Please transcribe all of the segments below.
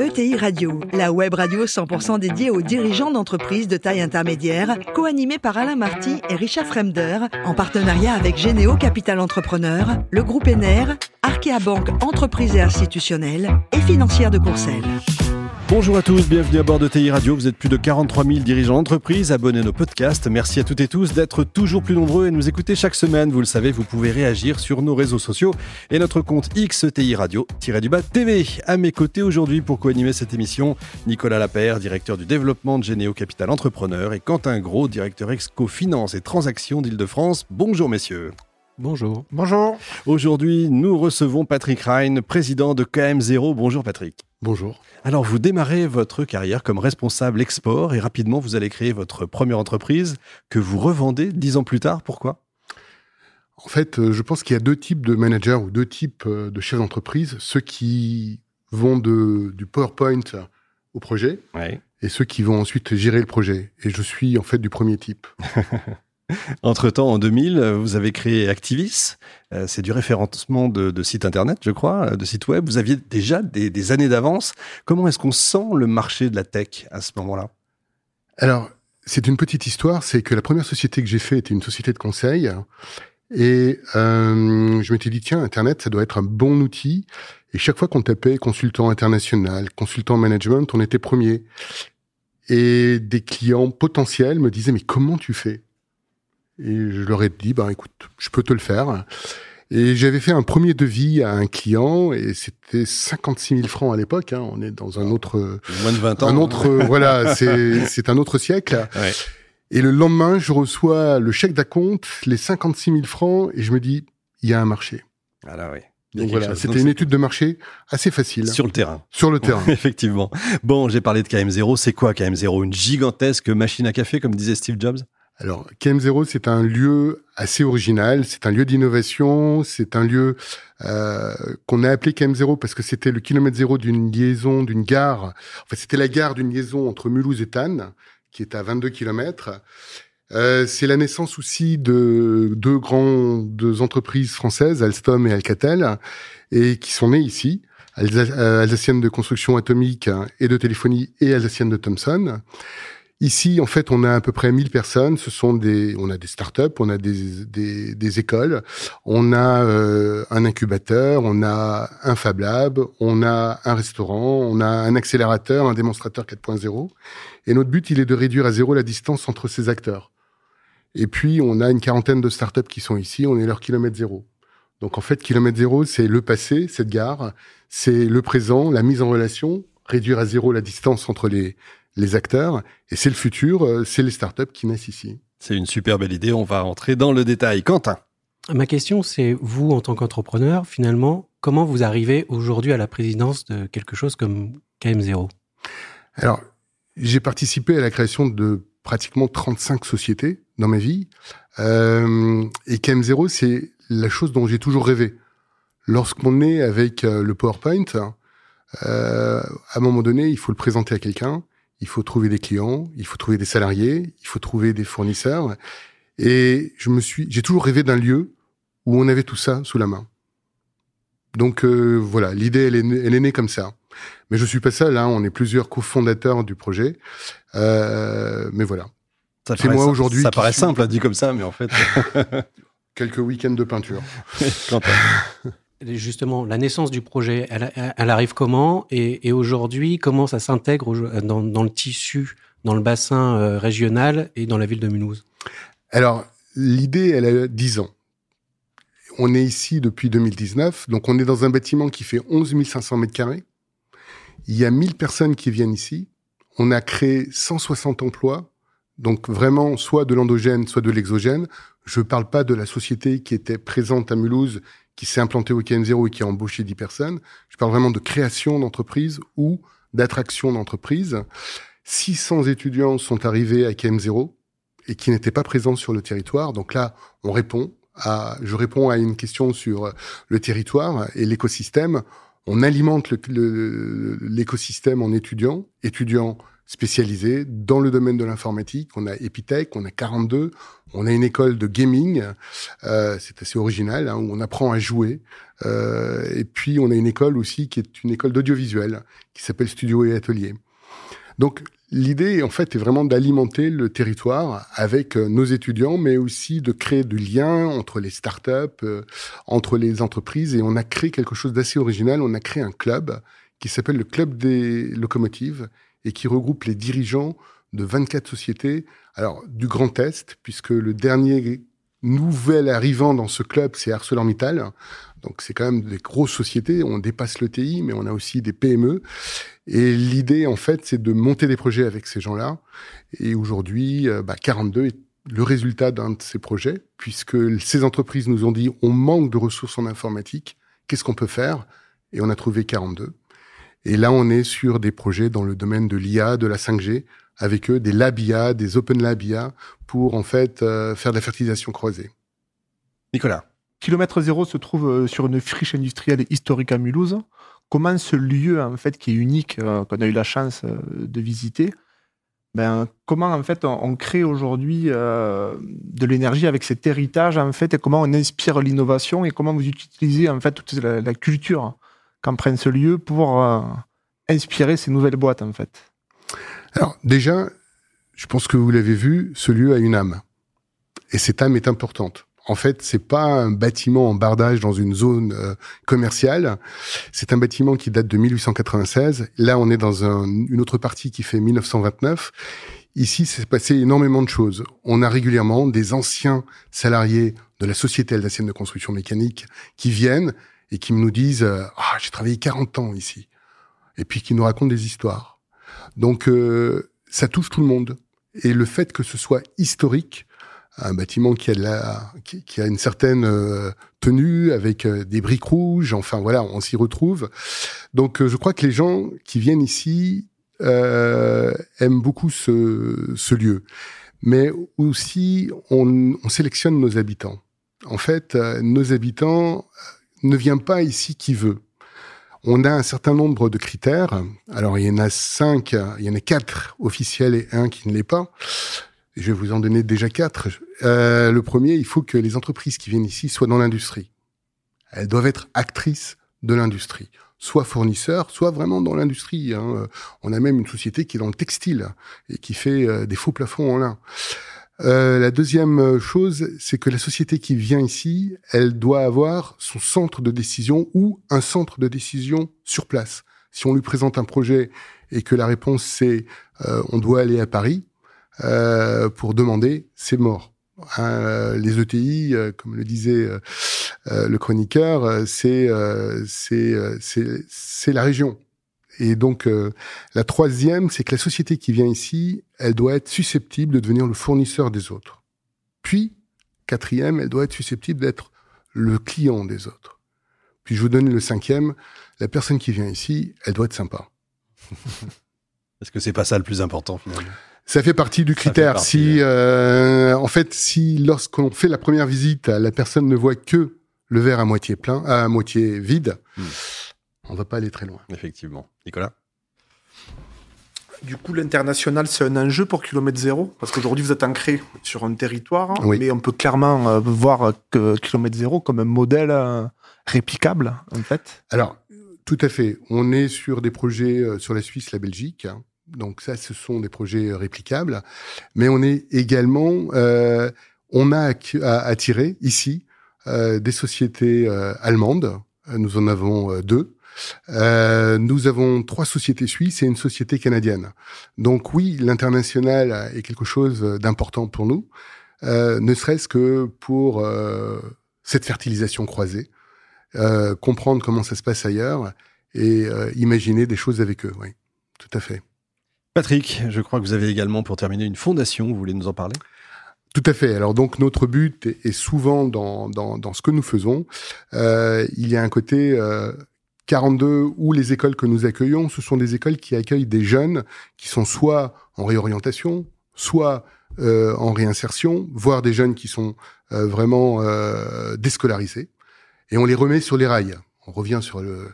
ETI Radio, la web radio 100% dédiée aux dirigeants d'entreprises de taille intermédiaire, co-animée par Alain Marty et Richard Fremder, en partenariat avec Généo Capital Entrepreneur, le groupe ENER, Arkea Banque Entreprises et Institutionnelles et Financière de Courcelles. Bonjour à tous, bienvenue à bord de TI Radio. Vous êtes plus de 43 000 dirigeants d'entreprise, abonnez nos podcasts. Merci à toutes et tous d'être toujours plus nombreux et nous écouter chaque semaine. Vous le savez, vous pouvez réagir sur nos réseaux sociaux et notre compte XTI Radio-du-bas TV. À mes côtés aujourd'hui pour co-animer cette émission, Nicolas Lapère, directeur du développement de Généo Capital Entrepreneur et Quentin Gros, directeur Exco Finance et Transactions d'Île-de-France. Bonjour messieurs. Bonjour. Bonjour. Aujourd'hui, nous recevons Patrick Rhein, président de KM0. Bonjour Patrick. Bonjour. Alors, vous démarrez votre carrière comme responsable export et rapidement, vous allez créer votre première entreprise que vous revendez dix ans plus tard. Pourquoi? En fait, euh, je pense qu'il y a deux types de managers ou deux types euh, de chefs d'entreprise. Ceux qui vont de, du PowerPoint au projet et ceux qui vont ensuite gérer le projet. Et je suis en fait du premier type. Entre-temps, en 2000, vous avez créé Activis. Euh, c'est du référencement de, sites internet, je crois, de sites web. Vous aviez déjà des, années d'avance. Comment est-ce qu'on sent le marché de la tech à ce moment-là? Alors, c'est une petite histoire. C'est que la première société que j'ai fait était une société de conseil. Et euh, je m'étais dit, tiens, Internet, ça doit être un bon outil. Et chaque fois qu'on tapait consultant international, consultant management, on était premier. Et des clients potentiels me disaient, mais comment tu fais? Et je leur ai dit, bah, écoute, je peux te le faire. Et j'avais fait un premier devis à un client et c'était 56 000 francs à l'époque. Hein. On est dans un autre, moins de 20 ans, un autre, voilà, c'est c'est un autre siècle. Ouais. Et le lendemain, je reçois le chèque d'acompte, les 56 000 francs, et je me dis, il y a un marché. Ah là oui. Donc voilà, c'était une étude de marché assez facile. Sur le terrain. Sur le terrain. Effectivement. Bon, j'ai parlé de KM0. C'est quoi KM0 Une gigantesque machine à café, comme disait Steve Jobs? Alors, KM0, c'est un lieu assez original, c'est un lieu d'innovation, c'est un lieu euh, qu'on a appelé KM0 parce que c'était le kilomètre zéro d'une liaison, d'une gare. En fait, c'était la gare d'une liaison entre Mulhouse et Tannes, qui est à 22 kilomètres. Euh, c'est la naissance aussi de deux grandes entreprises françaises, Alstom et Alcatel, et qui sont nées ici. Euh, Alsacienne de construction atomique et de téléphonie et Alsacienne de Thomson. Ici, en fait, on a à peu près 1000 personnes. Ce sont des, on a des startups, on a des, des, des écoles, on a euh, un incubateur, on a un Fab Lab, on a un restaurant, on a un accélérateur, un démonstrateur 4.0. Et notre but, il est de réduire à zéro la distance entre ces acteurs. Et puis, on a une quarantaine de startups qui sont ici. On est leur kilomètre zéro. Donc, en fait, kilomètre zéro, c'est le passé, cette gare, c'est le présent, la mise en relation, réduire à zéro la distance entre les les acteurs, et c'est le futur, euh, c'est les startups qui naissent ici. C'est une super belle idée, on va entrer dans le détail. Quentin Ma question, c'est vous, en tant qu'entrepreneur, finalement, comment vous arrivez aujourd'hui à la présidence de quelque chose comme KM0 Alors, j'ai participé à la création de pratiquement 35 sociétés dans ma vie. Euh, et KM0, c'est la chose dont j'ai toujours rêvé. Lorsqu'on est avec euh, le PowerPoint, euh, à un moment donné, il faut le présenter à quelqu'un il faut trouver des clients, il faut trouver des salariés, il faut trouver des fournisseurs. Et je me suis, j'ai toujours rêvé d'un lieu où on avait tout ça sous la main. Donc euh, voilà, l'idée elle est, elle est née comme ça. Mais je suis pas seul, hein, on est plusieurs cofondateurs du projet. Euh, mais voilà. C'est moi aujourd'hui. Ça paraît simple, dit comme ça, mais en fait. Quelques week-ends de peinture. Justement, la naissance du projet, elle, arrive comment Et, aujourd'hui, comment ça s'intègre dans, le tissu, dans le bassin euh, régional et dans la ville de Mulhouse? Alors, l'idée, elle a 10 ans. On est ici depuis 2019, donc on est dans un bâtiment qui fait 11 500 mètres carrés. Il y a 1000 personnes qui viennent ici. On a créé 160 emplois, donc vraiment soit de l'endogène, soit de l'exogène. Je ne parle pas de la société qui était présente à Mulhouse qui s'est implanté au KM0 et qui a embauché 10 personnes. Je parle vraiment de création d'entreprise ou d'attraction d'entreprise. 600 étudiants sont arrivés à KM0 et qui n'étaient pas présents sur le territoire. Donc là, on répond à, je réponds à une question sur le territoire et l'écosystème. On alimente l'écosystème en étudiants, étudiants spécialisés dans le domaine de l'informatique. On a Epitech, on a 42, on a une école de gaming, euh, c'est assez original, hein, où on apprend à jouer. Euh, et puis on a une école aussi qui est une école d'audiovisuel, qui s'appelle Studio et Atelier. Donc l'idée, en fait, est vraiment d'alimenter le territoire avec euh, nos étudiants, mais aussi de créer du lien entre les startups, euh, entre les entreprises. Et on a créé quelque chose d'assez original. On a créé un club qui s'appelle le Club des locomotives et qui regroupe les dirigeants de 24 sociétés. Alors, du Grand Est, puisque le dernier nouvel arrivant dans ce club, c'est ArcelorMittal. Donc, c'est quand même des grosses sociétés. On dépasse le TI, mais on a aussi des PME. Et l'idée, en fait, c'est de monter des projets avec ces gens-là. Et aujourd'hui, euh, bah, 42 est le résultat d'un de ces projets, puisque ces entreprises nous ont dit, on manque de ressources en informatique. Qu'est-ce qu'on peut faire? Et on a trouvé 42. Et là, on est sur des projets dans le domaine de l'IA, de la 5G, avec eux des labia, des open labia, pour en fait euh, faire de la fertilisation croisée. Nicolas. Kilomètre zéro se trouve euh, sur une friche industrielle historique à Mulhouse. Comment ce lieu, en fait, qui est unique, euh, qu'on a eu la chance de visiter, ben, comment en fait on, crée aujourd'hui de l'énergie avec cet héritage en fait et comment on inspire l'innovation et comment vous utilisez en fait toute la, la culture? Qu'en prenne ce lieu pour euh, inspirer ces nouvelles boîtes, en fait Alors, déjà, je pense que vous l'avez vu, ce lieu a une âme. Et cette âme est importante. En fait, c'est pas un bâtiment en bardage dans une zone euh, commerciale. C'est un bâtiment qui date de 1896. Là, on est dans une autre partie qui fait 1929. Ici, c'est passé énormément de choses. On a régulièrement des anciens salariés de la Société alsacienne de construction mécanique qui viennent et qui nous disent euh, ah j'ai travaillé 40 ans ici et puis qui nous racontent des histoires. Donc euh, ça touche tout le monde et le fait que ce soit historique, un bâtiment qui a de la qui, a une certaine euh, tenue avec des briques rouges, enfin voilà, on s'y retrouve. Donc je crois que les gens qui viennent ici aiment beaucoup ce, ce lieu, mais aussi on, on sélectionne nos habitants. En fait, nos habitants ne vient pas ici qui veut. On a un certain nombre de critères. Alors, il y en a cinq, il y en a quatre officiels et un qui ne l'est pas. Je vais vous en donner déjà quatre. Euh, le premier, il faut que les entreprises qui viennent ici soient dans l'industrie. Elles doivent être actrices de l'industrie, soit fournisseurs, soit vraiment dans l'industrie. Hein. On a même une société qui est dans le textile et qui fait euh, des faux plafonds en lin. Euh, la deuxième chose, c'est que la société qui vient ici, elle doit avoir son centre de décision ou un centre de décision sur place. Si on lui présente un projet et que la réponse c'est euh, on doit aller à Paris euh, pour demander, c'est mort. Hein, les ETI, comme le disait le chroniqueur, c'est c'est c'est la région. Et donc, euh, la troisième, c'est que la société qui vient ici, elle doit être susceptible de devenir le fournisseur des autres. Puis, quatrième, elle doit être susceptible d'être le client des autres. Puis, je vous donne le cinquième, la personne qui vient ici, elle doit être sympa. Est-ce que c'est pas ça le plus important finalement? Ça fait partie du critère. si, euh, en fait, si lorsqu'on fait la première visite, la personne ne voit que le verre à moitié plein, à moitié vide, hmm on va pas aller très loin. Effectivement. Nicolas? Du coup, l'international, c'est un enjeu pour Kilomètre Zéro? Parce qu'aujourd'hui, vous êtes ancré sur un territoire, mais on peut clairement euh, voir que Kilomètre Zéro comme un modèle euh, réplicable, en fait. Alors, tout à fait. On est sur des projets euh, sur la Suisse, la Belgique. Hein. Donc ça, ce sont des projets réplicables. Mais on est également... on a attiré ici des sociétés allemandes. Nous en avons deux euh, nous avons trois sociétés suisses et une société canadienne. Donc oui, l'international est quelque chose d'important pour nous, euh, ne serait-ce que pour euh, cette fertilisation croisée, euh, comprendre comment ça se passe ailleurs et euh, imaginer des choses avec eux. Oui, tout à fait. Patrick, je crois que vous avez également, pour terminer, une fondation. Vous voulez nous en parler? Tout à fait. Alors donc notre but est souvent dans, dans, dans ce que nous faisons. Euh, il y a un côté euh, 42 ou les écoles que nous accueillons, ce sont des écoles qui accueillent des jeunes qui sont soit en réorientation, soit euh, en réinsertion, voire des jeunes qui sont euh, vraiment euh, déscolarisés. Et on les remet sur les rails. on revient sur le,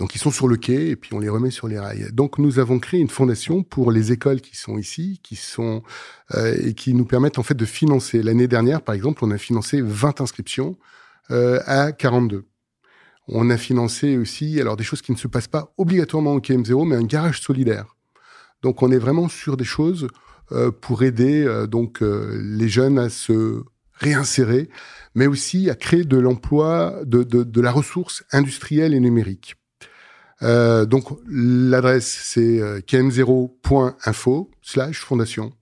donc ils sont sur le quai et puis on les remet sur les rails. Donc nous avons créé une fondation pour les écoles qui sont ici, qui sont et qui nous permettent en fait de financer. L'année dernière, par exemple, on a financé 20 inscriptions à 42. On a financé aussi alors des choses qui ne se passent pas obligatoirement au KM0, mais un garage solidaire. Donc on est vraiment sur des choses euh, pour aider euh, donc euh, les jeunes à se réinsérer, mais aussi à créer de l'emploi, de, de, de, la ressource industrielle et numérique. Euh, donc l'adresse c'est km0.info slash fondation.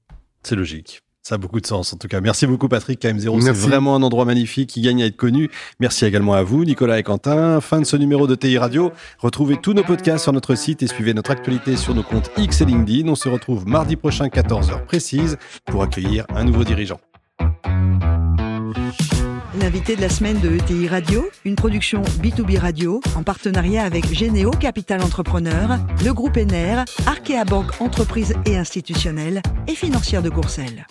C'est logique. Ça a beaucoup de sens en tout cas. Merci beaucoup Patrick. KM0, c'est vraiment un endroit magnifique qui gagne à être connu. Merci également à vous, Nicolas et Quentin. Fin de ce numéro de TI Radio. Retrouvez tous nos podcasts sur notre site et suivez notre actualité sur nos comptes X et LinkedIn. On se retrouve mardi prochain, 14h précise, pour accueillir un nouveau dirigeant. L'invité de la semaine de ETI Radio, une production B2B Radio en partenariat avec Généo Capital Entrepreneur, le groupe ENER, Arkea Banque Entreprise et Institutionnelle et Financière de Courcelles.